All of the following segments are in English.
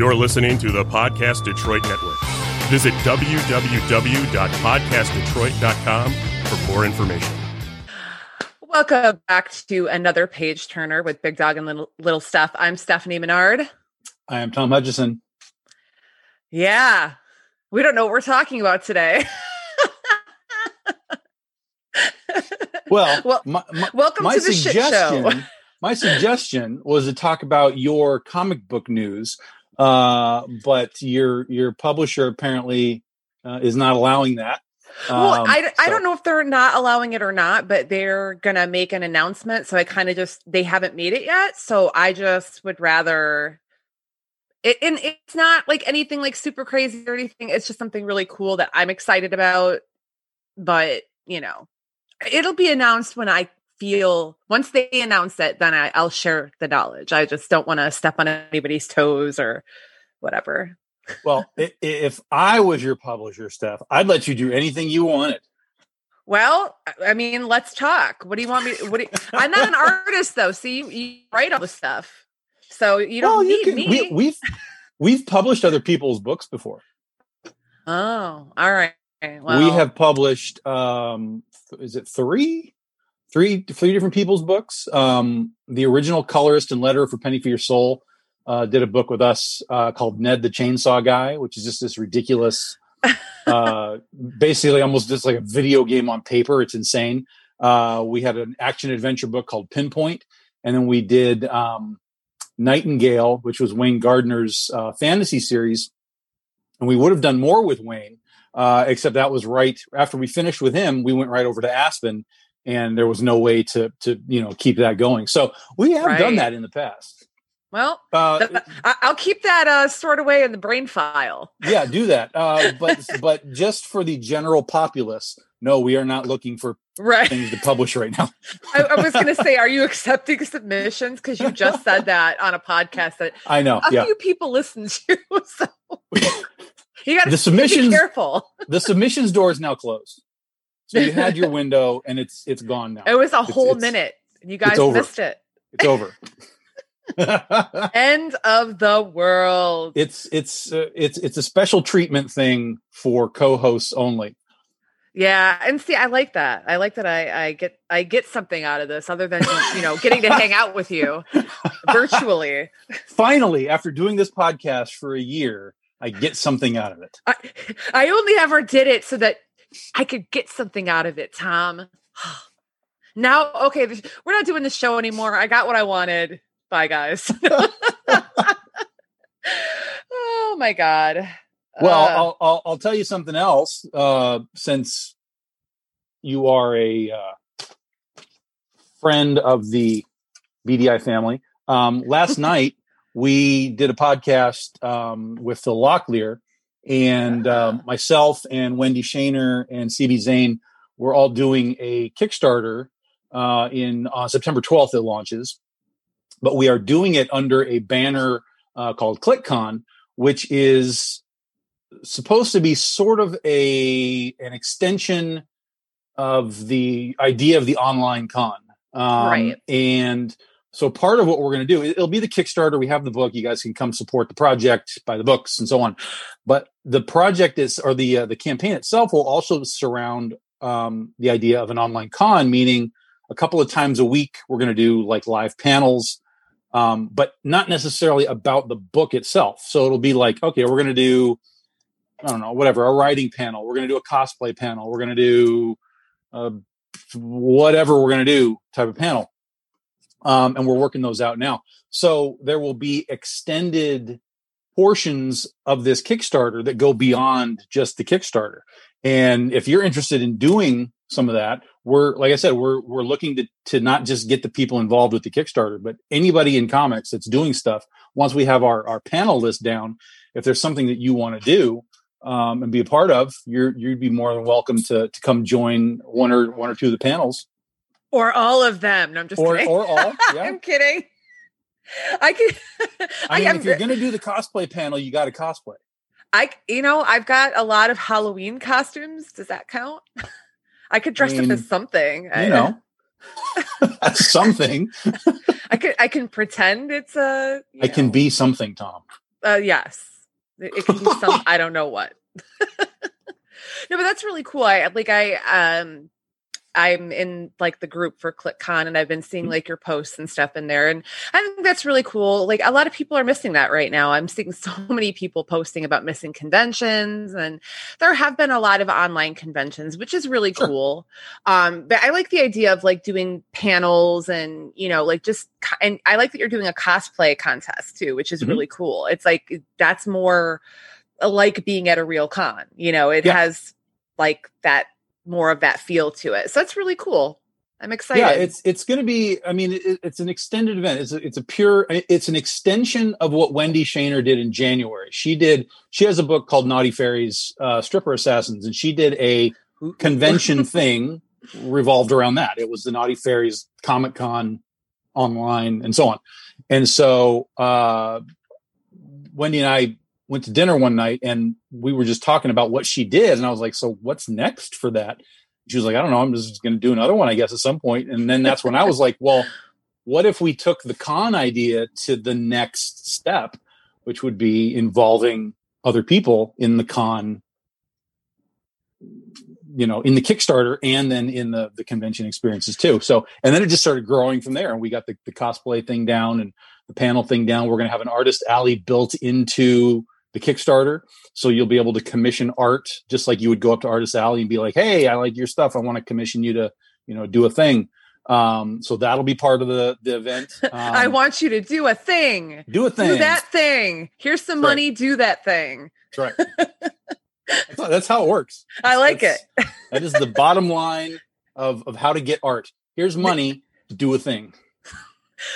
You're listening to the Podcast Detroit Network. Visit www.podcastdetroit.com for more information. Welcome back to another page turner with Big Dog and Little, Little Stuff. I'm Stephanie Menard. I am Tom Hutchison. Yeah, we don't know what we're talking about today. Well, Well, my, my, welcome my to the shit show. suggestion, my suggestion was to talk about your comic book news, uh, but your your publisher apparently uh, is not allowing that. well, Um, I, I so- don't know if they're not allowing it or not, but they're gonna make an announcement. So I kind of just they haven't made it yet. So I just would rather. It, and it's not like anything like super crazy or anything. It's just something really cool that I'm excited about. But you know, it'll be announced when I feel once they announce it, then I, I'll share the knowledge. I just don't want to step on anybody's toes or whatever. Well, if I was your publisher, Steph, I'd let you do anything you wanted. Well, I- mean, let's talk. What do you want me? What do you, I'm not an artist, though. See, you, write all the stuff, so you don't well, need can- me. We, we've we've published other people's books before. oh, all right. Well, we have published um is it three three three different people's books. Um the original colorist and letterer for penny for your soul uh did a book with us uh called ned the chainsaw guy which is just this ridiculous uh basically almost just like a video game on paper. It's insane. Uh we had an action adventure book called pinpoint and then we did um nightingale which was wayne gardner's uh fantasy series. And we would have done more with wayne uh, except that was right after we finished with him. We went right over to Aspen, and there was no way to to you know keep that going. So we have done that in the past. well, Uh, th- I- I'll keep that uh, stored away in the brain file. yeah, do that. Uh, but but just for the general populace, no, we are not looking for Right. things to publish right now. I, I was going to say, are you accepting submissions? Because you just said that on a podcast that I know. a Yeah, few people listen to. So you got to the be submissions careful. the submissions door is now closed. So you had your window, and it's it's gone now. It was a It's- whole it's- minute. You guys missed it. It's over. End of the world. it's it's uh, it's it's a special treatment thing for co-hosts only. Yeah, and see, I like that. I like that. I, I get I get something out of this other than you know getting to hang out with you virtually. Finally, after doing this podcast for a year, I get something out of it. I I only ever did it so that I could get something out of it, Tom. Now, okay, we're not doing the show anymore. I got what I wanted. Bye, guys. oh my god. Well, Uh, I'll, I'll I'll tell you something else. Uh, since you are a uh, friend of the BDI family, um, last night we did a podcast um, with Phil Locklear, and um, myself and Wendy Shaner and CB Zane were all doing a Kickstarter uh, in uh, September 12th. It launches, but we are doing it under a banner uh, called ClickCon, which is supposed to be sort of a an extension of the idea of the online con um, Right. and so part of what we're going to do it'll be the kickstarter we have the book you guys can come support the project buy the books and so on but the project is or the uh, the campaign itself will also surround um, the idea of an online con meaning a couple of times a week we're going to do like live panels um, but not necessarily about the book itself so it'll be like okay we're going to do I don't know, whatever, a writing panel. We're going to do a cosplay panel. We're going to do uh, whatever we're going to do type of panel. Um, and we're working those out now. So there will be extended portions of this Kickstarter that go beyond just the Kickstarter. And if you're interested in doing some of that, we're like I said, we're we're looking to to not just get the people involved with the Kickstarter, but anybody in comics that's doing stuff. Once we have our our panel list down, if there's something that you want to do um, and be a part of, you're you'd be more than welcome to to come join one or one or two of the panels, or all of them. No, I'm just or kidding. or all. Yeah, I'm kidding. I can. I mean, am if you're going to do the cosplay panel, you got to cosplay. I you know I've got a lot of Halloween costumes. Does that count? I could dress mean, up as something. You know, something. I could I can pretend it's a. I I can be something, Tom. Uh, yes, it, it can be some. I don't know what. no, but that's really cool. I like. I um I'm in like the group for ClickCon and I've been seeing Mm-hmm. like your posts and stuff in there. And I think that's really cool. Like a lot of people are missing that right now. I'm seeing so many people posting about missing conventions and there have been a lot of online conventions, which is really Sure. cool. Um, but I like the idea of like doing panels and, you know, like just, and I like that you're doing a cosplay contest too, which is Mhm. really cool. It's like, that's more like being at a real con, you know, it Yeah. has like that more of that feel to it. So that's really cool. I'm excited. Yeah, it's it's going to be. I mean, it, it's an extended event. It's a, it's a pure. It's an extension of what Wendy Shaner did in January. She did. She has a book called Naughty Fairies, uh, Stripper Assassins, and she did a convention thing revolved around that. It was the Naughty Fairies Comic Con online and so on. And so uh, Wendy and I went to dinner one night and we were just talking about what she did. And I was like, so what's next for that? She was like, I don't know. I'm just going to do another one, I guess, at some point. And then that's when I was like, well, what if we took the con idea to the next step, which would be involving other people in the con you know in the kickstarter and then in the the convention experiences too so and then it just started growing from there and we got the, the cosplay thing down and the panel thing down we're going to have an artist alley built into the kickstarter so you'll be able to commission art just like you would go up to artist alley and be like hey i like your stuff i want to commission you to you know do a thing um so that'll be part of the the event um, I want you to do a thing. do a thing Do that thing. Here's some Right. money. Do that thing. that's right that's, how- that's how it works I like That's- it. that is the bottom line of of how to get art here's money to do a thing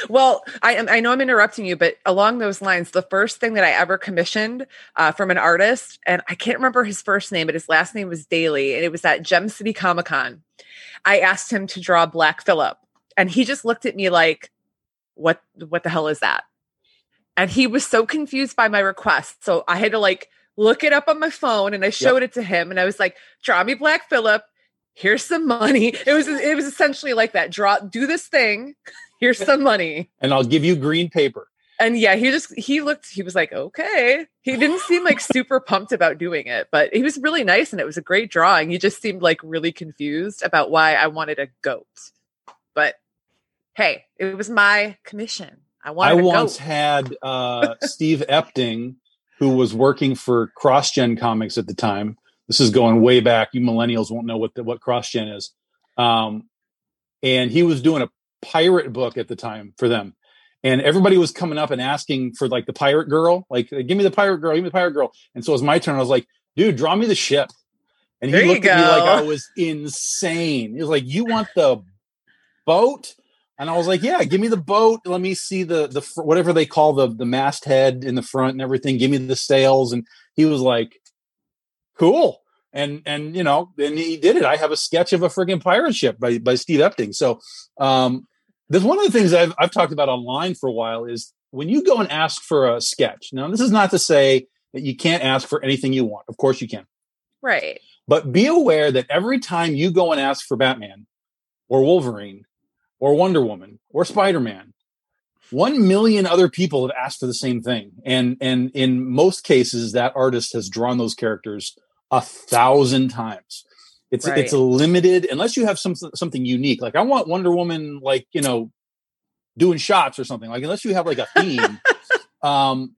Well, I am. I know I'm interrupting you, but along those lines, the first thing that I ever commissioned uh, from an artist, and I can't remember his first name, but his last name was Daly, and it was at Gem City Comic Con. I asked him to draw Black Phillip, and he just looked at me like, "What? What the hell is that?" And he was so confused by my request, so I had to like look it up on my phone, and I showed it to him, and I was like, "Draw me Black Phillip." Here's some money. It was it was essentially like that. Draw, do this thing. Here's some money. and i'll give you green paper And yeah, he just he looked, he was like, okay. He didn't seem like super pumped about doing it, but he was really nice and it was a great drawing. He just seemed like really confused about why I wanted a goat. But hey, it was my commission. I I wanted a once goat. had uh, Steve Epting, who was working for CrossGen Comics at the time. This is going way back. You millennials won't know what the, what CrossGen is. Um, and he was doing a pirate book at the time for them. And everybody was coming up and asking for like the pirate girl, like give me the pirate girl, give me the pirate girl. And so it was my turn. I was like, dude, draw me the ship. And he There looked at me like. I was insane. He was like, you want the boat? And I was like, "Yeah, give me the boat. Let me see the the whatever they call the the masthead in the front and everything. Give me the sails." And he was like, "Cool." And and you know, and he did it. I have a sketch of a friggin' pirate ship by by Steve Epting. So, um, there's one of the things I've I've talked about online for a while is when you go and ask for a sketch. Now, this is not to say that you can't ask for anything you want. Of course, you can. Right. But be aware that every time you go and ask for Batman or Wolverine or Wonder Woman or Spider Man, one million other people have asked for the same thing. And and in most cases, that artist has drawn those characters a thousand times. It's Right. it's a limited unless you have some something unique. Like I want Wonder Woman, like you know, doing shots or something. Like unless you have like a theme, um,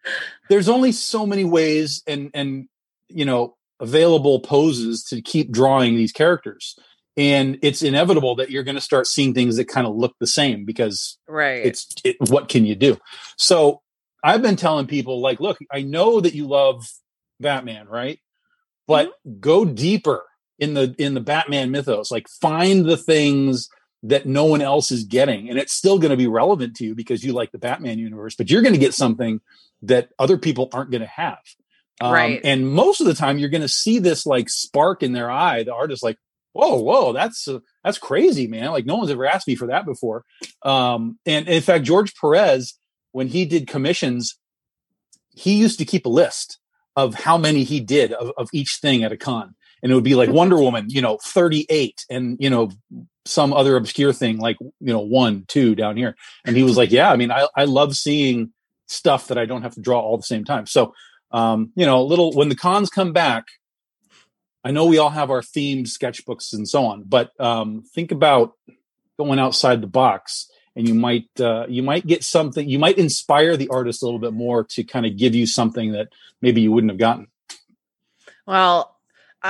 there's only so many ways and and you know available poses to keep drawing these characters and it's inevitable that you're going to start seeing things that kind of look the same because Right. it's it, what can you do so i've been telling people like look i know that you love batman right but go deeper in the in the batman mythos like find the things that no one else is getting and it's still going to be relevant to you because you like the batman universe but you're going to get something that other people aren't going to have. Um, Right. and most of the time you're going to see this like spark in their eye. The artist like whoa whoa that's uh, that's crazy man. Like no one's ever asked me for that before. Um and in fact george perez when he did commissions he used to keep a list of how many he did of, of each thing at a con and it would be like wonder woman you know 38 and you know some other obscure thing like you know one two down here and he was like yeah i mean i, I love seeing stuff that I don't have to draw all the same time. So, um, you know, a little when the cons come back, I know we all have our themed sketchbooks and so on, but um, think about going outside the box and you might uh, you might get something you might inspire the artist a little bit more to kind of give you something that maybe you wouldn't have gotten well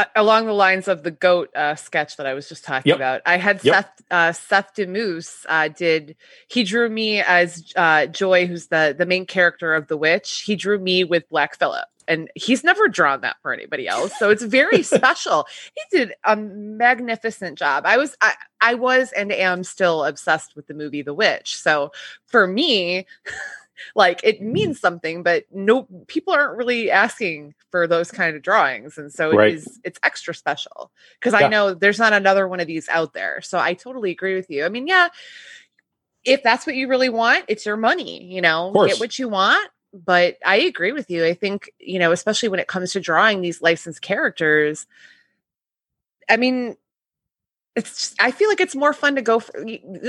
uh, along the lines of the goat uh, sketch that I was just talking Yep. about, I had Yep. Seth uh, Seth Damoose uh, did he drew me as uh, Joy, who's the the main character of The Witch. He drew me with Black Phillip, and he's never drawn that for anybody else, so it's very special. He did a magnificent job. I was I, I was and am still obsessed with the movie The Witch. So for me. like it mm-hmm. means something but no people aren't really asking for those kind of drawings and so it Right. is it's extra special because i know there's not another one of these out there so i totally agree with you. I mean yeah if that's what you really want it's your money you know get what you want but i agree with you. I think you know especially when it comes to drawing these licensed characters i mean it's just, I feel like it's more fun to go for,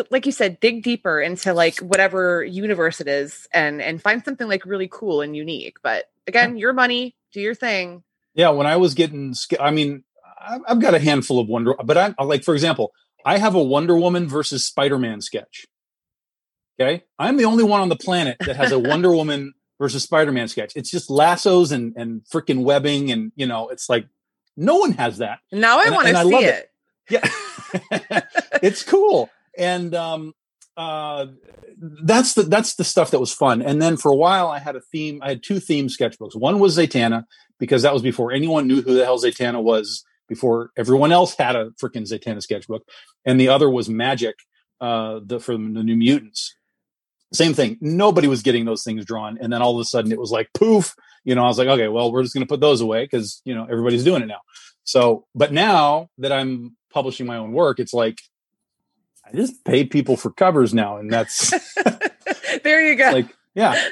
like you said, dig deeper into like whatever universe it is and and find something like really cool and unique. But again, your money, do your thing. Yeah, when I was getting, I mean, I've got a handful of Wonder, but I like, for example, I have a Wonder Woman versus Spider Man sketch. Okay, I'm the only one on the planet that has a Wonder Woman versus Spider Man sketch. It's just lassos and and freaking webbing, and you know, it's like no one has that. Now I want to see it. it. Yeah, it's cool, and um, uh, that's the that's the stuff that was fun. And then for a while, I had a theme. I had two theme sketchbooks. One was Zatanna because that was before anyone knew who the hell Zatanna was. Before everyone else had a freaking Zatanna sketchbook, and the other was Magik, uh, the from the New Mutants. Same thing. Nobody was getting those things drawn, and then all of a sudden it was like poof. You know, I was like, okay, well, we're just going to put those away because you know everybody's doing it now. So, but now that I'm publishing my own work, it's like I just pay people for covers now, and that's there you go. like, yeah,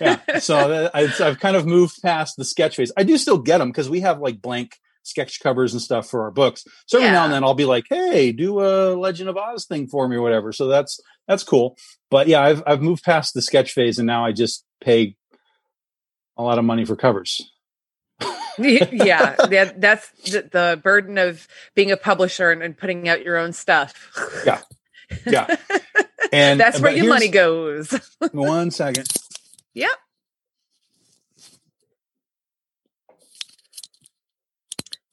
yeah. So uh, I, I've kind of moved past the sketch phase. I do still get them because we have like blank sketch covers and stuff for our books. So every now and then I'll be like, "Hey, do a Legend of Oz thing for me or whatever." So that's that's cool. But yeah, I've I've moved past the sketch phase, and now I just pay a lot of money for covers. yeah, that, that's the, the burden of being a publisher and, and putting out your own stuff. Yeah. Yeah. And that's where your money goes. One second. Yep.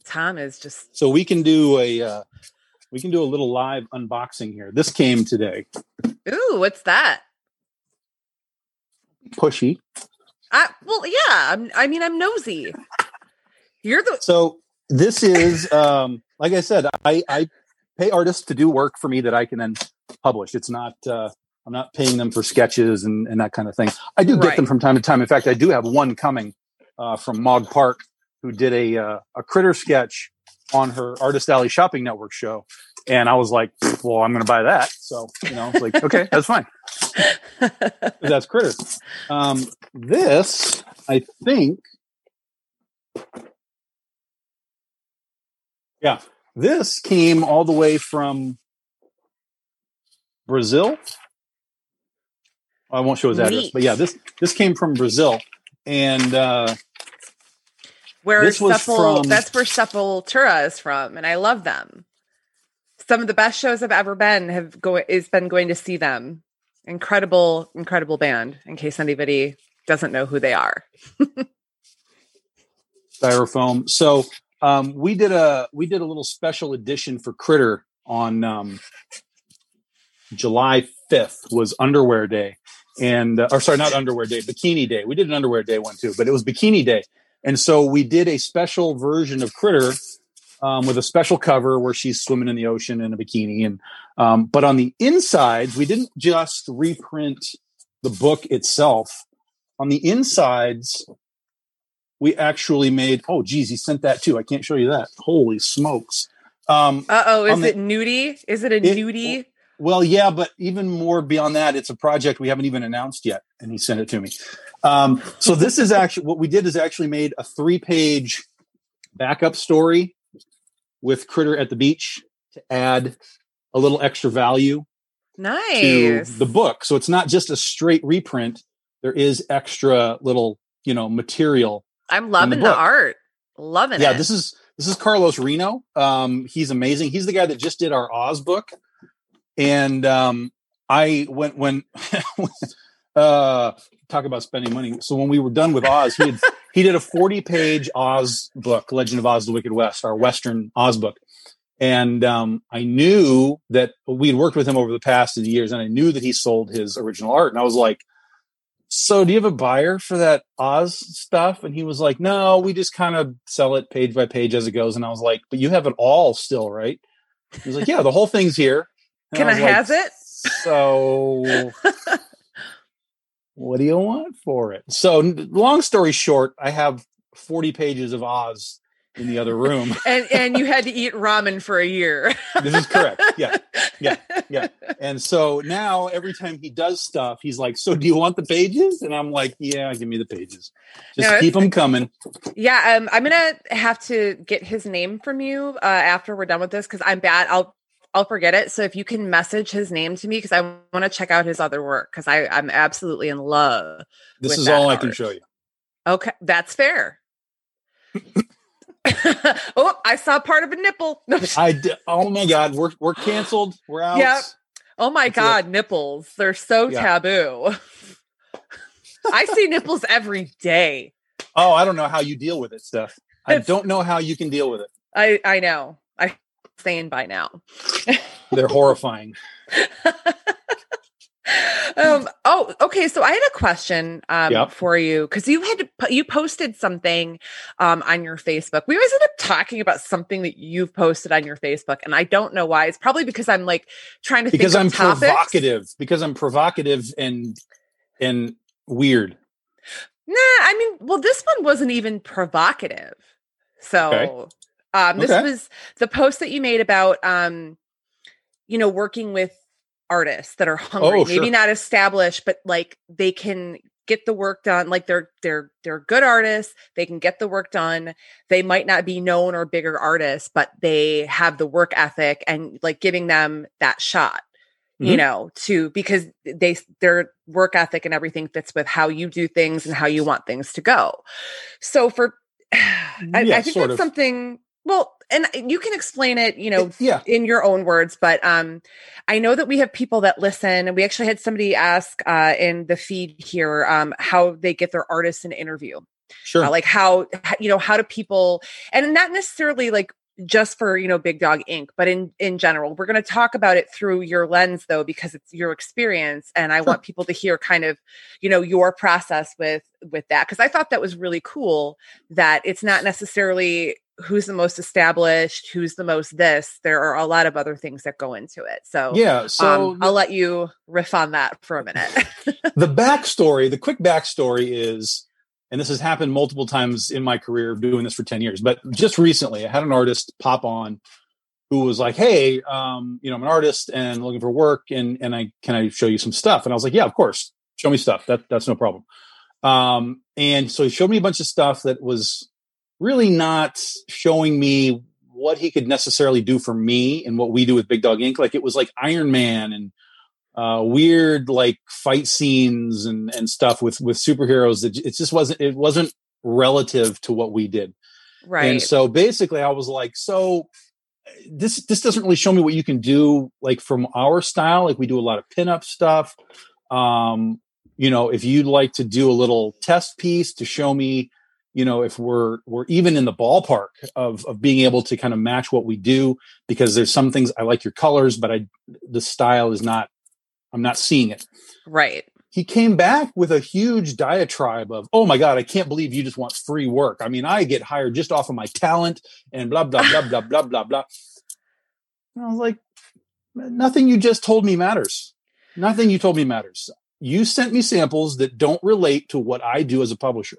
Tom is just So we can do a uh, we can do a little live unboxing here. This came today. ooh, what's that? Pushy. I, well, yeah. I'm, I mean, I'm nosy. You're the So this is um, like I said, I, I pay artists to do work for me that I can then publish. It's not uh, I'm not paying them for sketches and, and that kind of thing. I do get Right. them from time to time. In fact, I do have one coming uh, from Mog Park who did a uh, a critter sketch on her Artist Alley Shopping Network show. And I was like, well, I'm going to buy that. So, you know, it's like, okay, that's fine. That's critter. Um, this, I think, yeah, this came all the way from Brazil. I won't show his address, Neat. but yeah, this this came from Brazil, and uh, where This was Sepul- from- that's where Sepultura is from, and I love them. Some of the best shows I've ever been have go is been going to see them. Incredible, incredible band. In case anybody doesn't know who they are, styrofoam. So um, we did a we did a little special edition for Critter on um, July fifth was Underwear Day, and uh, or sorry, not Underwear Day, Bikini Day. We did an Underwear Day one too, but it was Bikini Day, and so we did a special version of Critter. Um, with a special cover where she's swimming in the ocean in a bikini, and um, but on the insides we didn't just reprint the book itself. On the insides, we actually made oh geez he sent that too i can't show you that holy smokes um uh oh, is the- it nudie? Is it a It- nudie? well yeah but even more beyond that it's a project we haven't even announced yet and he sent it to me um so this is actually what we did is actually made a three page backup story with critter at the beach to add a little extra value to Nice. the book so it's not just a straight reprint there is extra little you know material. I'm loving the, book. art. Loving Yeah, it. Yeah, this is this is Carlos Reno. Um, he's amazing. He's the guy that just did our Oz book, and um, I went when uh, talk about spending money. So when we were done with Oz, he had, he did a 40 page Oz book, Legend of Oz: The Wicked West, our Western Oz book. And um, I knew that we had worked with him over the past of the years, and I knew that he sold his original art. And I was like, "So, do you have a buyer for that Oz stuff?" And he was like, "No, we just kind of sell it page by page as it goes." And I was like, "But you have it all still, right?" He was like, "Yeah, the whole thing's here." And Can I, like, has it? So, what do you want for it? So, long story short, I have 40 pages of Oz in the other room. and and you had to eat ramen for a year. this is correct. Yeah. Yeah. Yeah. And so now every time he does stuff, he's like, So, do you want the pages? And I'm like, Yeah, give me the pages. Just No, keep them coming. Yeah, um, I'm gonna have to get his name from you uh, after we're done with this because I'm bad. I'll I'll forget it. So if you can message his name to me because I want to check out his other work because I I'm absolutely in love. This is all I can show you. Okay, that's fair. oh, I saw part of a nipple. I d- oh my god, we're we're canceled. We're out. Yep. oh my That's it. god, nipples. They're so Yeah. taboo. I see nipples every day. Oh, I don't know how you deal with it, Steph. I don't know how you can deal with it. I I know. I saying by now. They're horrifying. um oh okay so i had a question um Yep. for you because you had you posted something um on your facebook we always end up talking about something that you've posted on your facebook and i don't know why it's probably because i'm like trying to Because I'm topics. provocative. Because I'm provocative and and weird. nah i mean well this one wasn't even provocative so Okay. um this Okay. was the post that you made about um you know working with artists that are hungry Oh, maybe sure. not established but like they can get the work done like they're they're they're good artists they can get the work done they might not be known or bigger artists but they have the work ethic and like giving them that shot you Mhm. know to because they their work ethic and everything fits with how you do things and how you want things to go so for I, Yeah, I think that's of. something well and you can explain it you know It- yeah. in your own words but um i know that we have people that listen and we actually had somebody ask uh in the feed here um how they get their artists an interview Sure. uh, like how you know how do people and not necessarily like just for you know big dog ink but in in general we're going to talk about it through your lens though because it's your experience and i Sure. want people to hear kind of you know your process with with that because i thought that was really cool that it's not necessarily who's the most established who's the most this there are a lot of other things that go into it so yeah. So um, i'll let you riff on that for a minute the backstory, the quick backstory is, and this has happened multiple times in my career of doing this for 10 years, but just recently I had an artist pop on who was like, Hey, um, you know, I'm an artist and looking for work and, and I, can I show you some stuff? And I was like, yeah, of course. Show me stuff. That that's no problem. Um, and so he showed me a bunch of stuff that was really not showing me what he could necessarily do for me and what we do with Big Dog Ink. Like it was like Iron Man and uh, weird like fight scenes and and stuff with with superheroes that it just wasn't it wasn't relative to what we did. Right. and so basically i was like so this this doesn't really show me what you can do like from our style. Like we do a lot of pinup stuff. Um you know if you'd like to do a little test piece to show me you know if we're we're even in the ballpark of of being able to kind of match what we do because there's some things i like your colors but i the style is not i'm not seeing it right he came back with a huge diatribe of, "Oh my god, I can't believe you just want free work. I mean, I get hired just off of my talent and blah blah blah blah blah blah blah." And I was like, "Nothing you just told me matters. Nothing you told me matters. You sent me samples that don't relate to what I do as a publisher.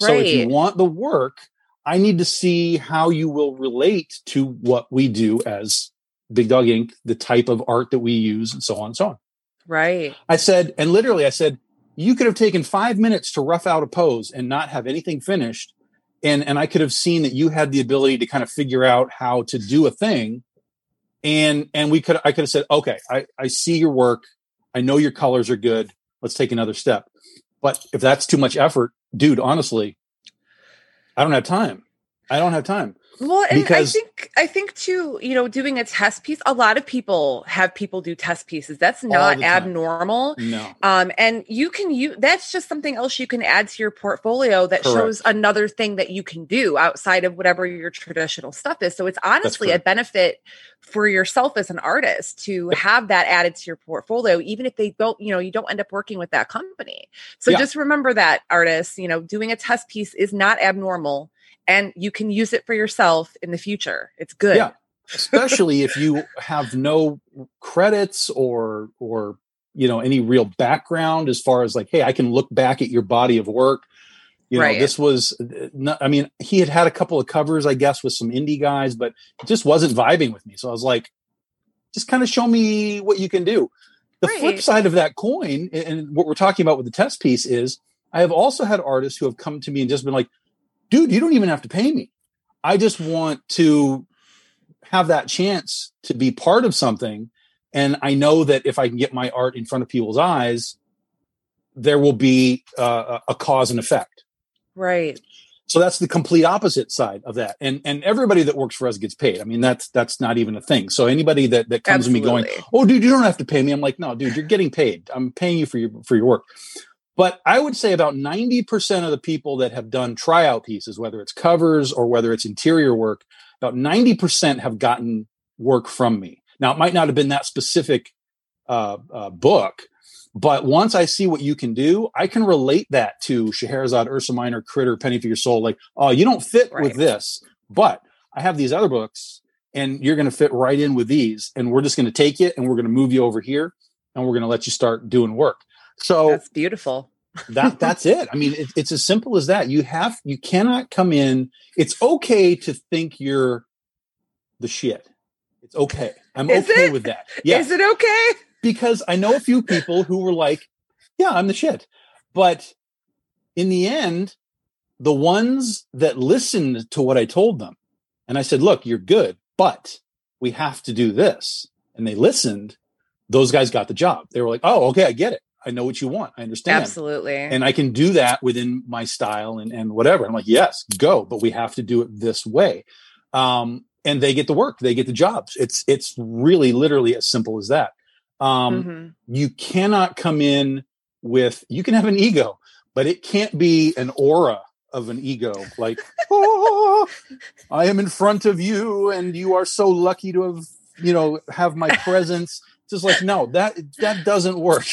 So if you want the work, I need to see how you will relate to what we do as Big Dog Ink., the type of art that we use, and so on and so on." right I said, and literally, I said, you could have taken five minutes to rough out a pose and not have anything finished, and and I could have seen that you had the ability to kind of figure out how to do a thing, and and we could I could have said, okay, I I see your work, I know your colors are good, let's take another step. But if that's too much effort, dude, honestly, I don't have time. I don't have time. Well, and Because- I think I think too, you know, doing a test piece, a lot of people have people do test pieces. That's not abnormal. No. Um, and you can use that's just something else you can add to your portfolio that Correct. shows another thing that you can do outside of whatever your traditional stuff is. So it's honestly a benefit for yourself as an artist to have that added to your portfolio, even if they don't, you know, you don't end up working with that company. So Yeah. just remember that artists, you know, doing a test piece is not abnormal and you can use it for yourself in the future. It's good. Yeah. Especially if you have no credits or or you know any real background as far as like, hey, I can look back at your body of work. You know, Right. this was uh, not, I mean, he had had a couple of covers, I guess, with some indie guys, but it just wasn't vibing with me. So I was like, just kind of show me what you can do. The flip side of that coin, and what we're talking about with the test piece is I have also had artists who have come to me and just been like, dude, you don't even have to pay me. I just want to have that chance to be part of something. And I know that if I can get my art in front of people's eyes, there will be uh, a cause and effect. Right. So that's the complete opposite side of that. And and everybody that works for us gets paid. I mean, that's that's not even a thing. So anybody that that comes to me going, "Oh, dude, you don't have to pay me," I'm like, "No, dude, you're getting paid. I'm paying you for your for your work." But I would say about 90% of the people that have done tryout pieces, whether it's covers or whether it's interior work, about 90% have gotten work from me. Now, it might not have been that specific uh, uh, book, but once I see what you can do, I can relate that to Scheherazade, Ursa Minor, Critter, Penny for Your Soul. Like, oh, you don't fit Right. with this, but I have these other books and you're going to fit right in with these. And we're just going to take it and we're going to move you over here and we're going to let you start doing work. So That's beautiful. That that's it. I mean, it, it's as simple as that. You have you cannot come in. It's okay to think you're the shit. It's okay. I'm Is okay it? with that. Yes, Is it okay? because I know a few people who were like, "Yeah, I'm the shit," but in the end, the ones that listened to what I told them, and I said, "Look, you're good, but we have to do this," and they listened. Those guys got the job. They were like, "Oh, okay, I get it. I know what you want. I understand." Absolutely. and I can do that within my style and, and whatever. I'm like, yes, go, but we have to do it this way. Um, and they get the work, they get the jobs. It's it's really literally as simple as that. Um, Mhm. You cannot come in with you can have an ego, but it can't be an aura of an ego like oh, I am in front of you and you are so lucky to have you know have my presence. Just like no, that that doesn't work.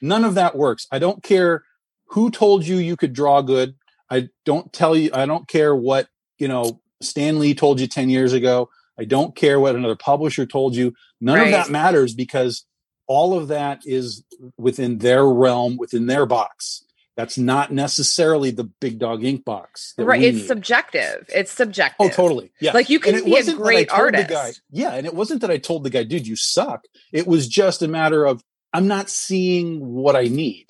None of that works. I don't care who told you you could draw good. I don't tell you. I don't care what you know. Stanley told you ten years ago. I don't care what another publisher told you. None of that matters because all of that is within their realm, within their box. That's not necessarily the Big Dog Ink box. Right. It's need. subjective. It's oh, subjective. Oh, totally. Yeah. Like, you can And be a wasn't that I great artist. guy- yeah. And it wasn't that I told the guy, dude, you suck. It was just a matter of I'm not seeing what I need.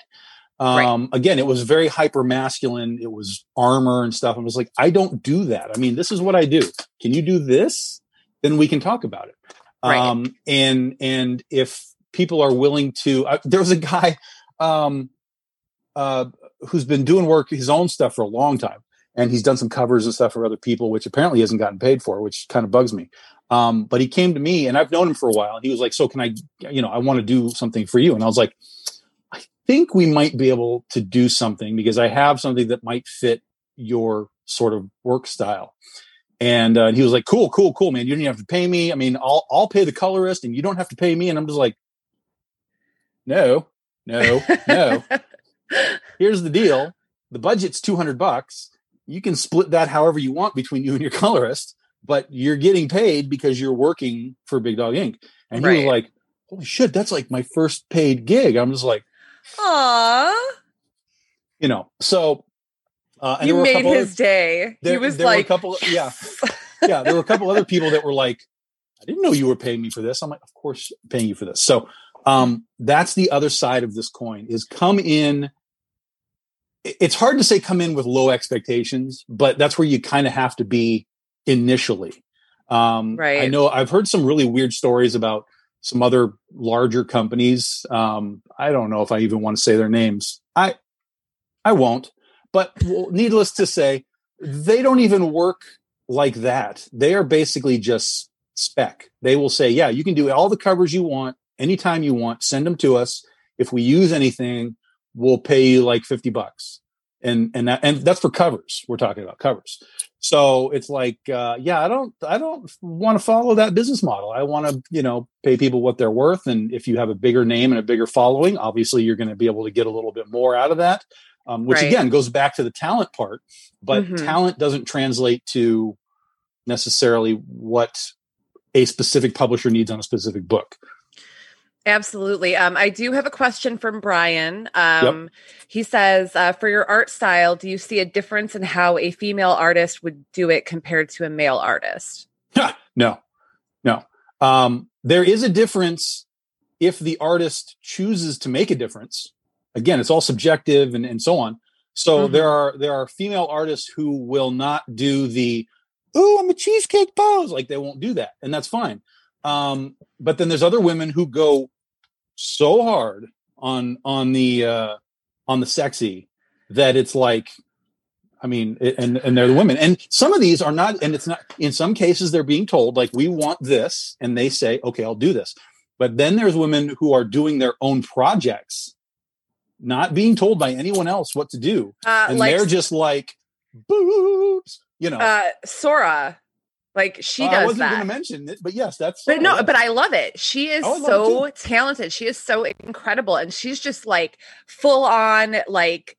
Right. Um, again, it was very hyper masculine. It was armor and stuff. I was like, I don't do that. I mean, this is what I do. Can you do this? Then we can talk about it. Right. Um, and, and if people are willing to, uh, there was a guy, um, uh, who's been doing work, his own stuff for a long time. And he's done some covers and stuff for other people, which apparently he hasn't gotten paid for, which kind of bugs me. Um, but he came to me and I've known him for a while. And he was like, so can I, you know, I want to do something for you. And I was like, I think we might be able to do something because I have something that might fit your sort of work style. And, uh, and he was like, cool, cool, cool, man. You don't even have to pay me. I mean, I'll, I'll pay the colorist and you don't have to pay me. And I'm just like, no, no, no. Here's the deal. The budget's 200 bucks. You can split that however you want between you and your colorist, but you're getting paid because you're working for Big Dog Ink. And he was like, holy shit, that's like my first paid gig. I'm just like, Aw. you know, so, uh, and You there were a made his other- day. there- he was there were a like, couple- yeah. yeah, there were a couple other people that were like, I didn't know you were paying me for this. I'm like, of course, paying you for this. So um, that's the other side of this coin is come in. It- It's hard to say come in with low expectations, but that's where you kind of have to be initially. Um, Right. I know I've heard some really weird stories about some other larger companies. Um, I don't know if I even want to say their names. I I won't. But well, needless to say, they don't even work like that. They are basically just spec. They will say, yeah, you can do all the covers you want anytime you want. Send them to us. If we use anything, we'll pay you like 50 bucks. And and that, and that's for covers. We're talking about covers. So it's like, uh, yeah, I don't, I don't want to follow that business model. I want to, you know, pay people what they're worth. And if you have a bigger name and a bigger following, obviously you're going to be able to get a little bit more out of that. Um, which Right. again goes back to the talent part, but Mhm. talent doesn't translate to necessarily what a specific publisher needs on a specific book. Absolutely. Um, I do have a question from Brian. Um, He says, uh, for your art style, do you see a difference in how a female artist would do it compared to a male artist? no, no. Um, there is a difference if the artist chooses to make a difference. Again, it's all subjective and, and so on. So Mhm. there are there are female artists who will not do the "ooh, I'm a cheesecake pose." Like they won't do that, and that's fine. Um, but then there's other women who go so hard on on the uh, on the sexy that it's like I mean, it- and and they're the women, and some of these are not, and it's not. In some cases, they're being told like, "We want this," and they say, "Okay, I'll do this." But then there's women who are doing their own projects, not being told by anyone else what to do, Uh, and like they're just like, "Boobs," you know. uh, Sora, like she does. Uh, I wasn't going to mention it, but yes, that's. But no, but I love it. She is Oh, so talented. She is so incredible. And she's just like full on, like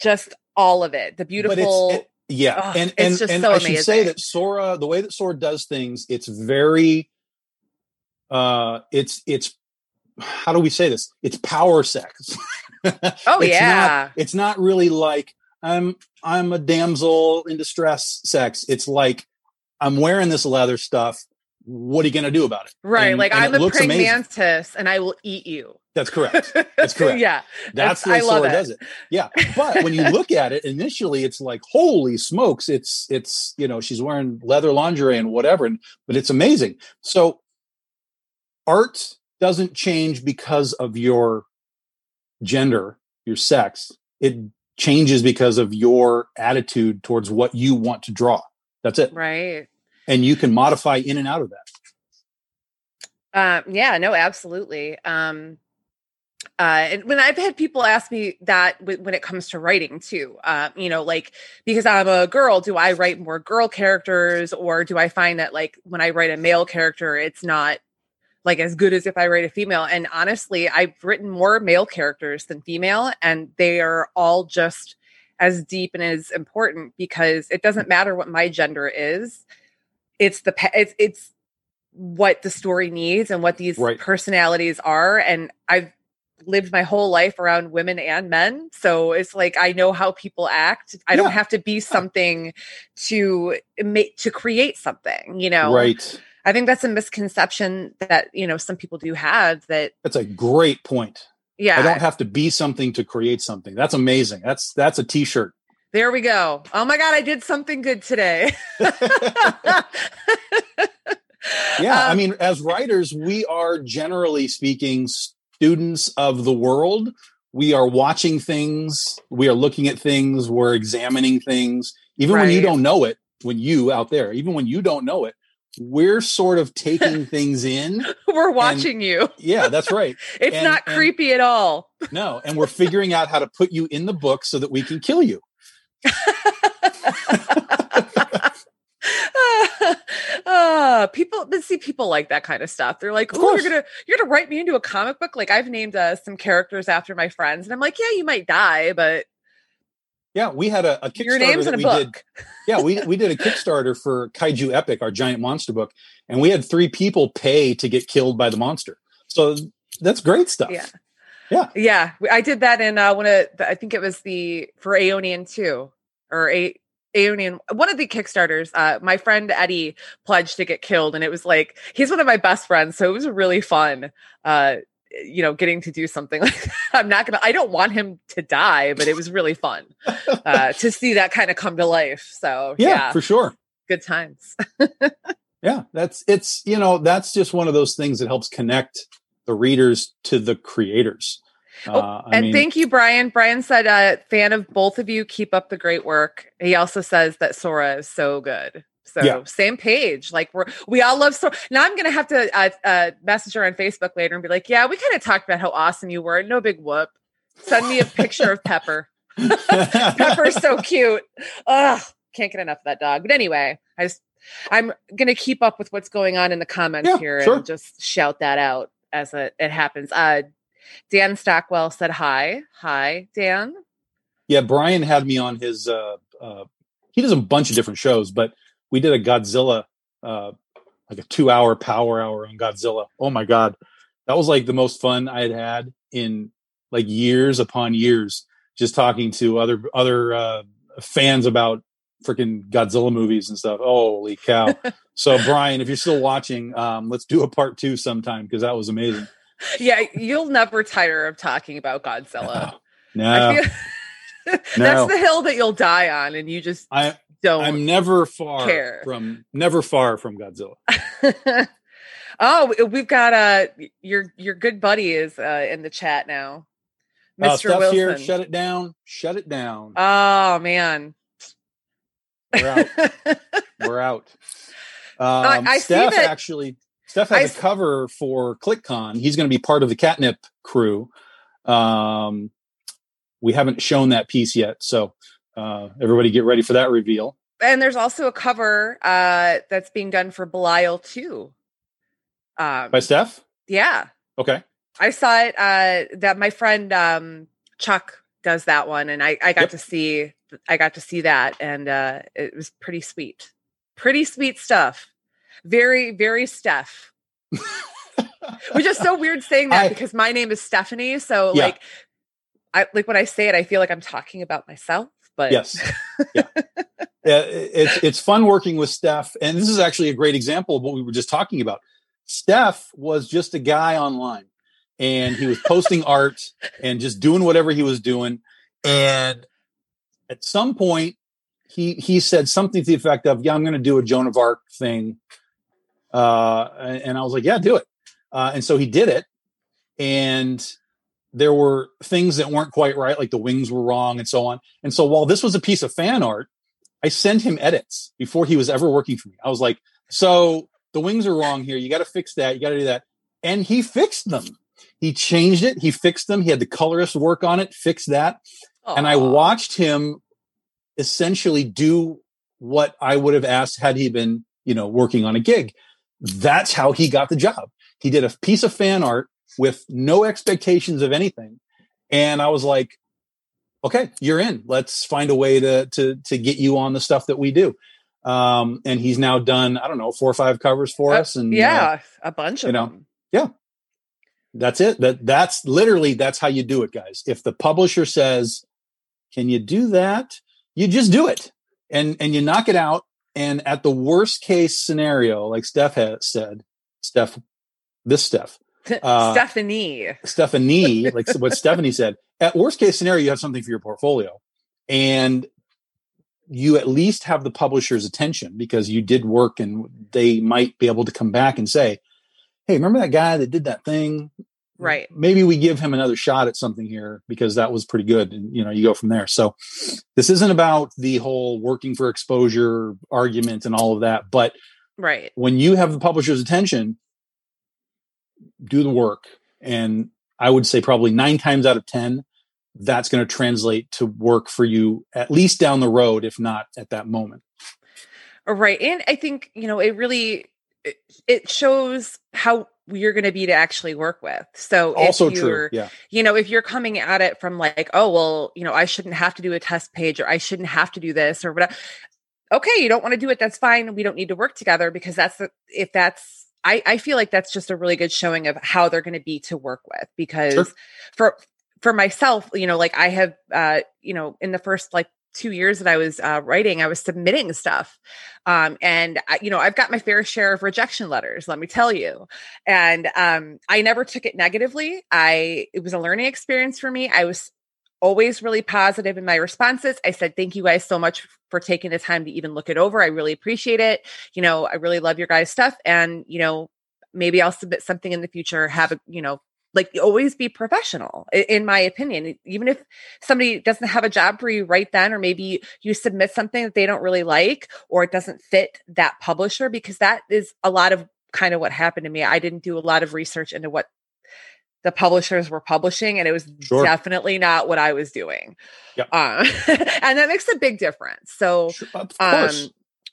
just all of it. The But beautiful. it's, it, yeah, and it's and just and so I should say that Sora, the way that Sora does things, it's very, uh, it's it's how do we say this? It's power sex. oh, it's Not, yeah. it's not really like I'm I'm a damsel in distress sex. It's like I'm wearing this leather stuff. What are you going to do about it? right. and- like and I'm a praying amazing. mantis and I will eat you. That's correct. That's correct. yeah. That's That's- the way Sora it. does it. Yeah, but when you look at it initially, it's like holy smokes! It's it's you know she's wearing leather lingerie and whatever, and but it's amazing. So art doesn't change because of your gender, your sex. It changes because of your attitude towards what you want to draw. That's it, Right. And you can modify in and out of that. Um, yeah, no, absolutely. Um, uh, and when I've had people ask me that w- when it comes to writing too, uh, you know, like because I'm a girl, do I write more girl characters, or do I find that like when I write a male character, it's not like as good as if I write a female? And honestly, I've written more male characters than female, and they are all just as deep and as important because it doesn't matter what my gender is. It's the it's it's what the story needs and what these Right. personalities are and i've lived my whole life around women and men so it's like i know how people act i Yeah. don't have to be something to make to create something you know Right. i think that's a misconception that you know some people do have that That's a great point. yeah I don't have to be something to create something. That's amazing. That's that's a t-shirt. There we go. Oh my god i did something good today. Yeah i Um, mean as writers we are generally speaking students of the world. We are watching things. We are looking at things. We're examining things. Even when you don't know it when you out there even when you don't know it we're sort of taking things in we're watching you. Yeah that's right. It's and- not and- creepy at all. No and we're figuring out how to put you in the book so that we can kill you uh, people but see people like that kind of stuff they're like oh you're gonna you're gonna write me into a comic book like i've named uh, some characters after my friends and i'm like yeah you might die but yeah we had a, a kickstarter your name's in a we book did yeah, we we did a Kickstarter for Kaiju Epic, our giant monster book, and we had three people pay to get killed by the monster. So that's great stuff. Yeah. Yeah. yeah i did that in uh one of the, i think it was the for aeonian 2 or a Aeonian, one of the Kickstarters, uh, my friend Eddie pledged to get killed, and it was like he's one of my best friends, so it was really fun. Uh, you know, getting to do something like that. I'm not gonna. I don't want him to die, but it was really fun uh, to see that kind of come to life. So yeah, yeah, for sure. good times. Yeah, that's it's you know that's just one of those things that helps connect the readers to the creators. Oh, uh, and mean, thank you, Brian. Brian said, uh, fan of both of you. Keep up the great work. He also says that Sora is so good. So yeah. same page. Like we're we all love Sora. Now I'm gonna have to uh, uh, message her on Facebook later and be like, yeah, we kind of talked about how awesome you were. No big whoop. Send me a picture of Pepper. Pepper's so cute. Ugh, can't get enough of that dog. But anyway, I just I'm gonna keep up with what's going on in the comments yeah, here sure. and just shout that out as it, it happens. Uh, Dan Stackwell said hi. Hi, Dan. Yeah, Brian had me on his. Uh, uh, he does a bunch of different shows, but we did a Godzilla, uh, like a two-hour power hour on Godzilla. Oh my god, that was like the most fun I had had in like years upon years. Just talking to other other uh, fans about freaking Godzilla movies and stuff. Holy cow! so Brian, if you're still watching, um, let's do a part two sometime because that was amazing yeah, you'll never tire of talking about Godzilla. No. No. That's the hill that you'll die on, and you just I, don't. I'm never far care. from never far from Godzilla. oh, we've got uh your your good buddy is uh, in the chat now. Mr. Uh, Wilson. here, shut it down. Shut it down. Oh man. We're out. We're out. Um, I, I Steph actually Steph has I, a cover for ClickCon. He's going to be part of the Catnip crew. Um, we haven't shown that piece yet, so uh, everybody get ready for that reveal. And there's also a cover uh, that's being done for Belial too. Um, By Steph? Yeah. Okay. I saw it. Uh, that my friend um, Chuck does that one, and I, I got yep. to see. I got to see that, and uh, it was pretty sweet. Pretty sweet stuff very, very Steph. Which is so weird saying that I, because my name is Stephanie. So yeah. like I like when I say it, I feel like I'm talking about myself. But yes. Yeah. yeah. It's it's fun working with Steph. And this is actually a great example of what we were just talking about. Steph was just a guy online and he was posting art and just doing whatever he was doing. And at some point, he he said something to the effect of, "Yeah, I'm going to do a Joan of Arc thing uh, and I was like, yeah, do it. Uh, and so he did it. And there were things that weren't quite right, like the wings were wrong and so on. And so while this was a piece of fan art, I sent him edits before he was ever working for me. I was like, so the wings are wrong here. You got to fix that. You got to do that. And he fixed them. He changed it. He fixed them. He had the colorist work on it, fix that. Aww. And I watched him essentially do what I would have asked had he been, you know, working on a gig. That's how he got the job. He did a piece of fan art with no expectations of anything. And I was like, okay, you're in. Let's find a way to to to get you on the stuff that we do. Um, and he's now done, I don't know, four or five covers for uh, us. And yeah, uh, a bunch of you know, them. Yeah. That's it. That that's literally that's how you do it, guys. If the publisher says, Can you do that? You just do it. And and you knock it out and at the worst case scenario, like Steph has said, Steph, this Steph, uh, Stephanie, Stephanie, like what Stephanie said, at worst case scenario, you have something for your portfolio and you at least have the publisher's attention because you did work and they might be able to come back and say, Hey, remember that guy that did that thing? Right. maybe we give him another shot at something here because that was pretty good and you know you go from there. So this isn't about the whole working for exposure argument and all of that but right. when you have the publisher's attention do the work and i would say probably nine times out of ten that's going to translate to work for you at least down the road if not at that moment. Right and i think you know it really it shows how you're going to be to actually work with. So also true. Yeah. You know, if you're coming at it from like, oh, well, you know, I shouldn't have to do a test page or I shouldn't have to do this or whatever. Okay, you don't want to do it. That's fine. We don't need to work together because that's the, if that's, I, I feel like that's just a really good showing of how they're going to be to work with because sure. for, for myself, you know, like I have, uh, you know, in the first like two years that I was uh, writing, I was submitting stuff. Um, and, I, you know, I've got my fair share of rejection letters, let me tell you. And um, I never took it negatively. I, it was a learning experience for me. I was always really positive in my responses. I said, thank you guys so much for taking the time to even look it over. I really appreciate it. You know, I really love your guys' stuff. And, you know, maybe I'll submit something in the future, have a, you know, like always be professional in my opinion even if somebody doesn't have a job for you right then or maybe you submit something that they don't really like or it doesn't fit that publisher because that is a lot of kind of what happened to me i didn't do a lot of research into what the publishers were publishing and it was sure. definitely not what i was doing yep. um, and that makes a big difference so sure, um,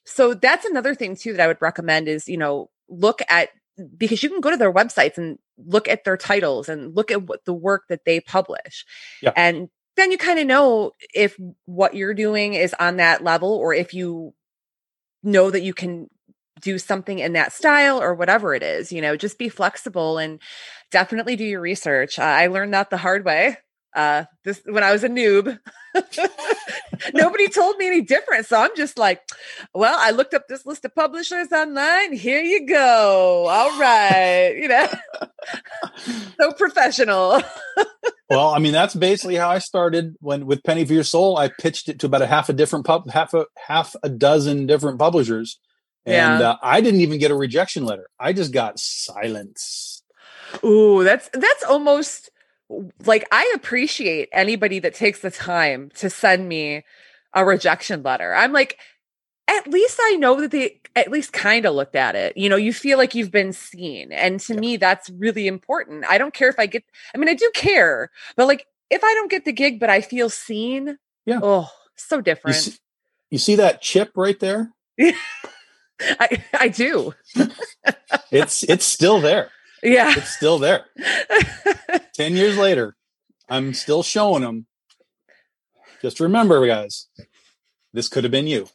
so that's another thing too that i would recommend is you know look at because you can go to their websites and look at their titles and look at what the work that they publish. Yeah. And then you kind of know if what you're doing is on that level or if you know that you can do something in that style or whatever it is, you know, just be flexible and definitely do your research. Uh, I learned that the hard way uh this when i was a noob. Nobody told me any different so i'm just like well i looked up this list of publishers online. Here you go. All right. You know? So professional. Well i mean that's basically how i started when with penny for your soul i pitched it to about a half a different pub half a half a dozen different publishers. And yeah. uh, i didn't even get a rejection letter. I just got silence. Ooh that's that's almost like I appreciate anybody that takes the time to send me a rejection letter. I'm like, at least I know that they at least kind of looked at it. You know, you feel like you've been seen. And to yeah. me, that's really important. I don't care if I get, I mean, I do care, but like if I don't get the gig, but I feel seen, yeah. Oh, so different. You see, you see that chip right there? I, I do. it's it's still there. Yeah. It's still there. 10 years later, I'm still showing them. Just remember, guys, this could have been you.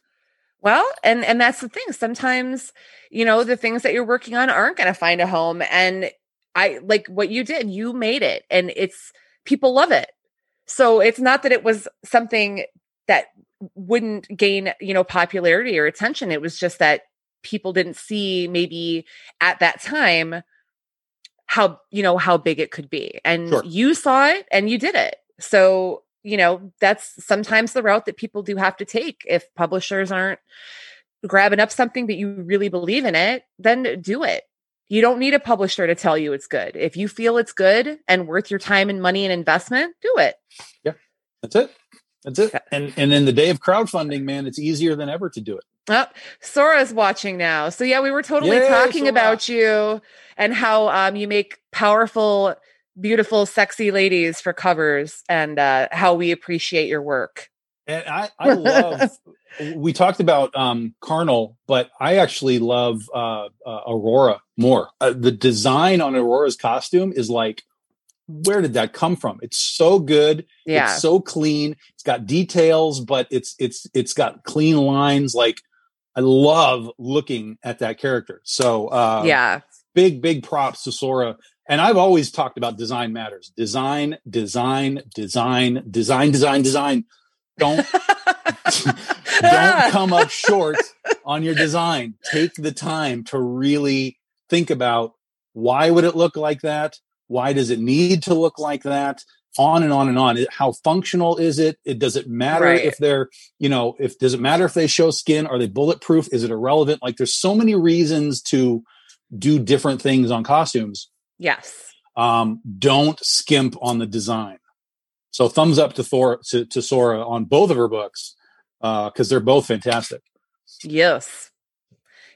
Well, and and that's the thing. Sometimes, you know, the things that you're working on aren't going to find a home and I like what you did. You made it and it's people love it. So it's not that it was something that wouldn't gain, you know, popularity or attention. It was just that people didn't see maybe at that time how you know how big it could be and sure. you saw it and you did it. So you know that's sometimes the route that people do have to take. If publishers aren't grabbing up something but you really believe in it then do it. You don't need a publisher to tell you it's good. If you feel it's good and worth your time and money and investment do it. Yeah that's it. That's it. And and in the day of crowdfunding man it's easier than ever to do it Oh, Sora's watching now. So yeah, we were totally Yay, talking Sora. about you and how um, you make powerful, beautiful, sexy ladies for covers, and uh, how we appreciate your work. And I, I love. we talked about um, Carnal, but I actually love uh, uh, Aurora more. Uh, the design on Aurora's costume is like, where did that come from? It's so good. Yeah. It's so clean. It's got details, but it's it's it's got clean lines. Like I love looking at that character. So uh, yeah, big big props to Sora. And I've always talked about design matters. Design, design, design, design, design, design. Don't don't come up short on your design. Take the time to really think about why would it look like that? Why does it need to look like that? On and on and on. How functional is it? It does it matter right. if they're, you know, if does it matter if they show skin? Are they bulletproof? Is it irrelevant? Like there's so many reasons to do different things on costumes. Yes. Um, don't skimp on the design. So thumbs up to Thor to, to Sora on both of her books because uh, they're both fantastic. Yes.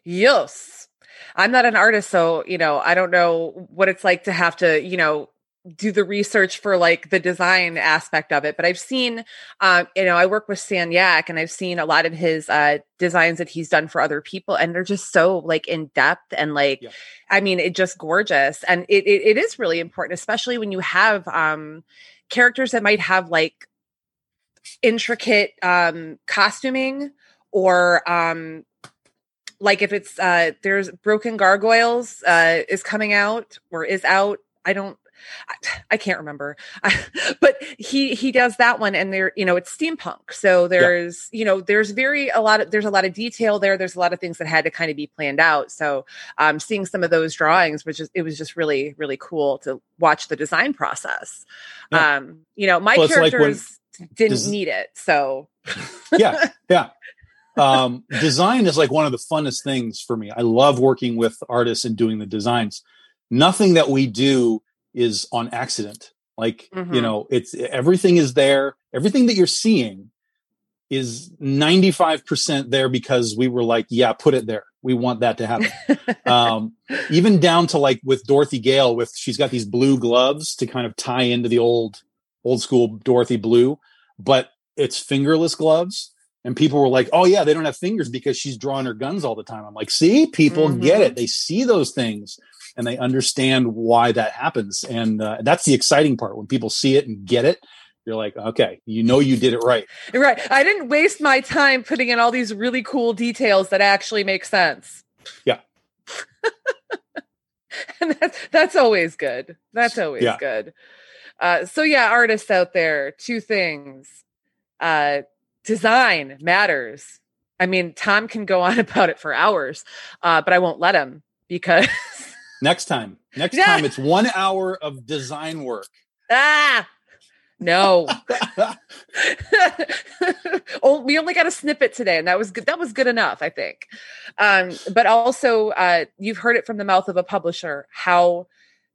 Yes. I'm not an artist, so you know, I don't know what it's like to have to, you know, do the research for like the design aspect of it but i've seen um you know i work with San Yak and i've seen a lot of his uh designs that he's done for other people and they're just so like in depth and like yeah. i mean it just gorgeous and it, it it is really important especially when you have um characters that might have like intricate um costuming or um like if it's uh there's broken gargoyles uh is coming out or is out i don't I, I can't remember, but he he does that one, and there, you know, it's steampunk. So there's, yeah. you know, there's very a lot of there's a lot of detail there. There's a lot of things that had to kind of be planned out. So um, seeing some of those drawings, which is it was just really really cool to watch the design process. Yeah. Um, you know, my well, characters like didn't need it, so yeah, yeah. Um, design is like one of the funnest things for me. I love working with artists and doing the designs. Nothing that we do is on accident. Like, you Mhm. know, it's everything is there. Everything that you're seeing is 95% there because we were like, yeah, put it there. We want that to happen. um, even down to like with Dorothy Gale, with she's got these blue gloves to kind of tie into the old, old school Dorothy blue, but it's fingerless gloves. And people were like, oh, yeah, they don't have fingers because she's drawing her guns all the time. I'm like, see, people get Mhm. it. They see those things and they understand why that happens. And uh, that's the exciting part when people see it and get it. You're like, okay, you know, you did it right. right. I didn't waste my time putting in all these really cool details that actually make sense. Yeah. and that's that's always good. That's always Yeah. good. Uh, so yeah, artists out there, two things. Uh, design matters. I mean, Tom can go on about it for hours, uh, but I won't let him because Next time, next Yeah. time, it's one hour of design work. ah, no. oh, we only got a snippet today, and that was good. That was good enough, I think. Um, but also, uh, you've heard it from the mouth of a publisher how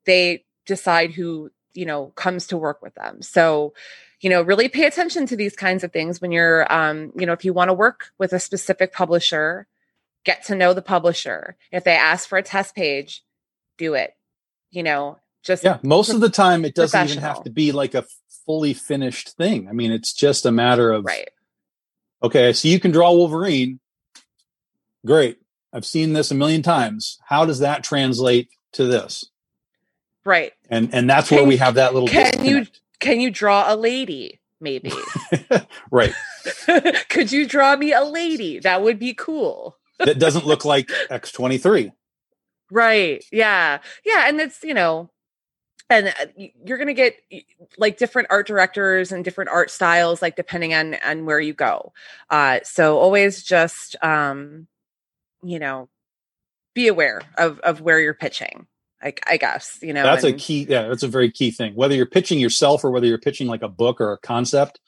they decide who you know comes to work with them. So, you know, really pay attention to these kinds of things when you're, um, you know, if you want to work with a specific publisher, get to know the publisher. If they ask for a test page, do it. You know, just Yeah, most of the time, it doesn't even have to be like a fully finished thing. I mean, it's just a matter of right. okay, so you can draw Wolverine. Great. I've seen this a million times. How does that translate to this? Right. And and that's where we have that little can you- Can you draw a lady? Maybe. right. Could you draw me a lady? That would be cool. That doesn't look like X23. Right. Yeah. Yeah. And it's, you know, and uh, you're going to get like different art directors and different art styles, like depending on, on where you go. Uh, so always just, um, you know, be aware of, of where you're pitching. I, I guess, you know, That's a key. Yeah, that's a very key thing. Whether you're pitching yourself or whether you're pitching like a book or a concept,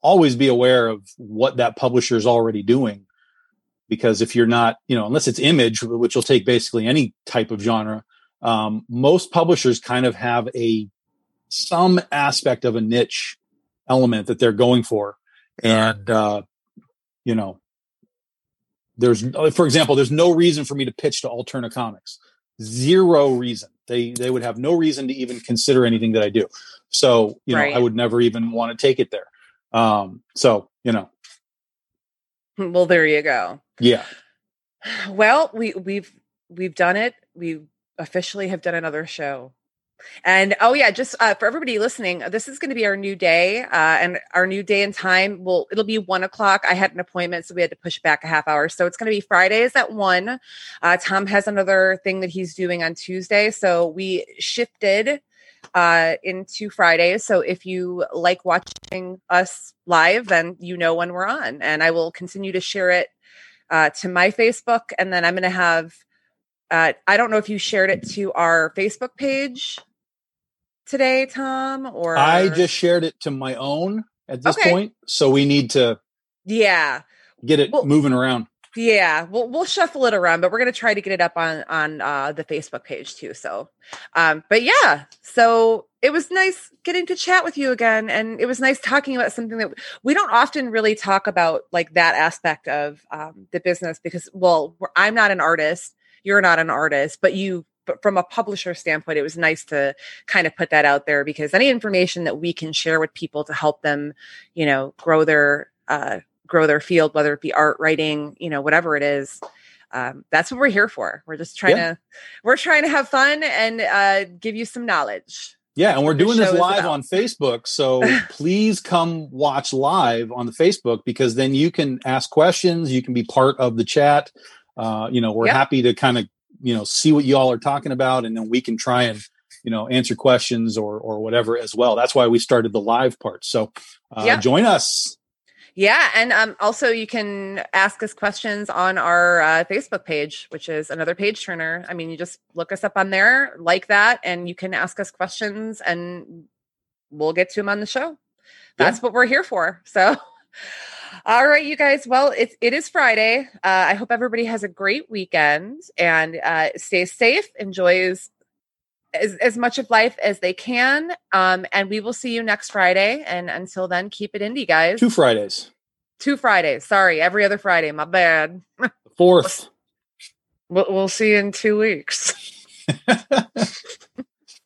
always be aware of what that publisher is already doing. Because if you're not, you know, unless it's image, which will take basically any type of genre, um, most publishers kind of have a some aspect of a niche element that they're going for, and uh, you know, there's, for example, there's no reason for me to pitch to Alterna Comics zero reason. They they would have no reason to even consider anything that I do. So you know, Right. I would never even want to take it there. Um, so you know, well, there you go. yeah, Well, we we've we've done it. We officially have done another show. And oh yeah, just uh, for everybody listening, this is going to be our new day, uh, and our new day and time. Well, it'll be one o'clock. I had an appointment, so we had to push back a half hour. So it's going to be Fridays at one. Uh, Tom has another thing that he's doing on Tuesday, so we shifted uh, into Fridays. So if you like watching us live, then you know when we're on, and I will continue to share it uh, to my Facebook, and then I'm going to have. Uh, I don't know if you shared it to our Facebook page today, Tom, or I just shared it to my own at this Okay. point. So we need to yeah, get it Well- moving around. Yeah. We'll we'll shuffle it around, but we're going to try to get it up on on uh, the Facebook page too. So, um, but yeah, so it was nice getting to chat with you again, and it was nice talking about something that we don't often really talk about, like that aspect of um, the business, because well, I'm not an artist, you're not an artist, but you. But from a publisher standpoint, it was nice to kind of put that out there because any information that we can share with people to help them, you know, grow their uh, grow their field, whether it be art, writing, you know, whatever it is. Um, that's what we're here for. We're just trying Yeah. to we're trying to have fun and uh, give you some knowledge. Yeah, and we're doing this live on Facebook. So please come watch live on the Facebook because then you can ask questions. You can be part of the chat. Uh, you know, we're Yep. happy to kind of you know see what y'all are talking about, and then we can try and you know answer questions or or whatever as well. That's why we started the live part. So uh, Yeah. join us. Yeah, and um, also you can ask us questions on our uh, Facebook page, which is another page turner. I mean, you just look us up on there, like that, and you can ask us questions, and we'll get to them on the show. That's what we're here for. So, all right, you guys. Well, it's it is Friday. Uh, I hope everybody has a great weekend and uh, stay safe. Enjoys as, as much of life as they can. Um, and we will see you next Friday. And until then, keep it indie, guys. Two Fridays. Two Fridays. Sorry, every other Friday. My bad. Fourth. We'll, we'll see you in two weeks.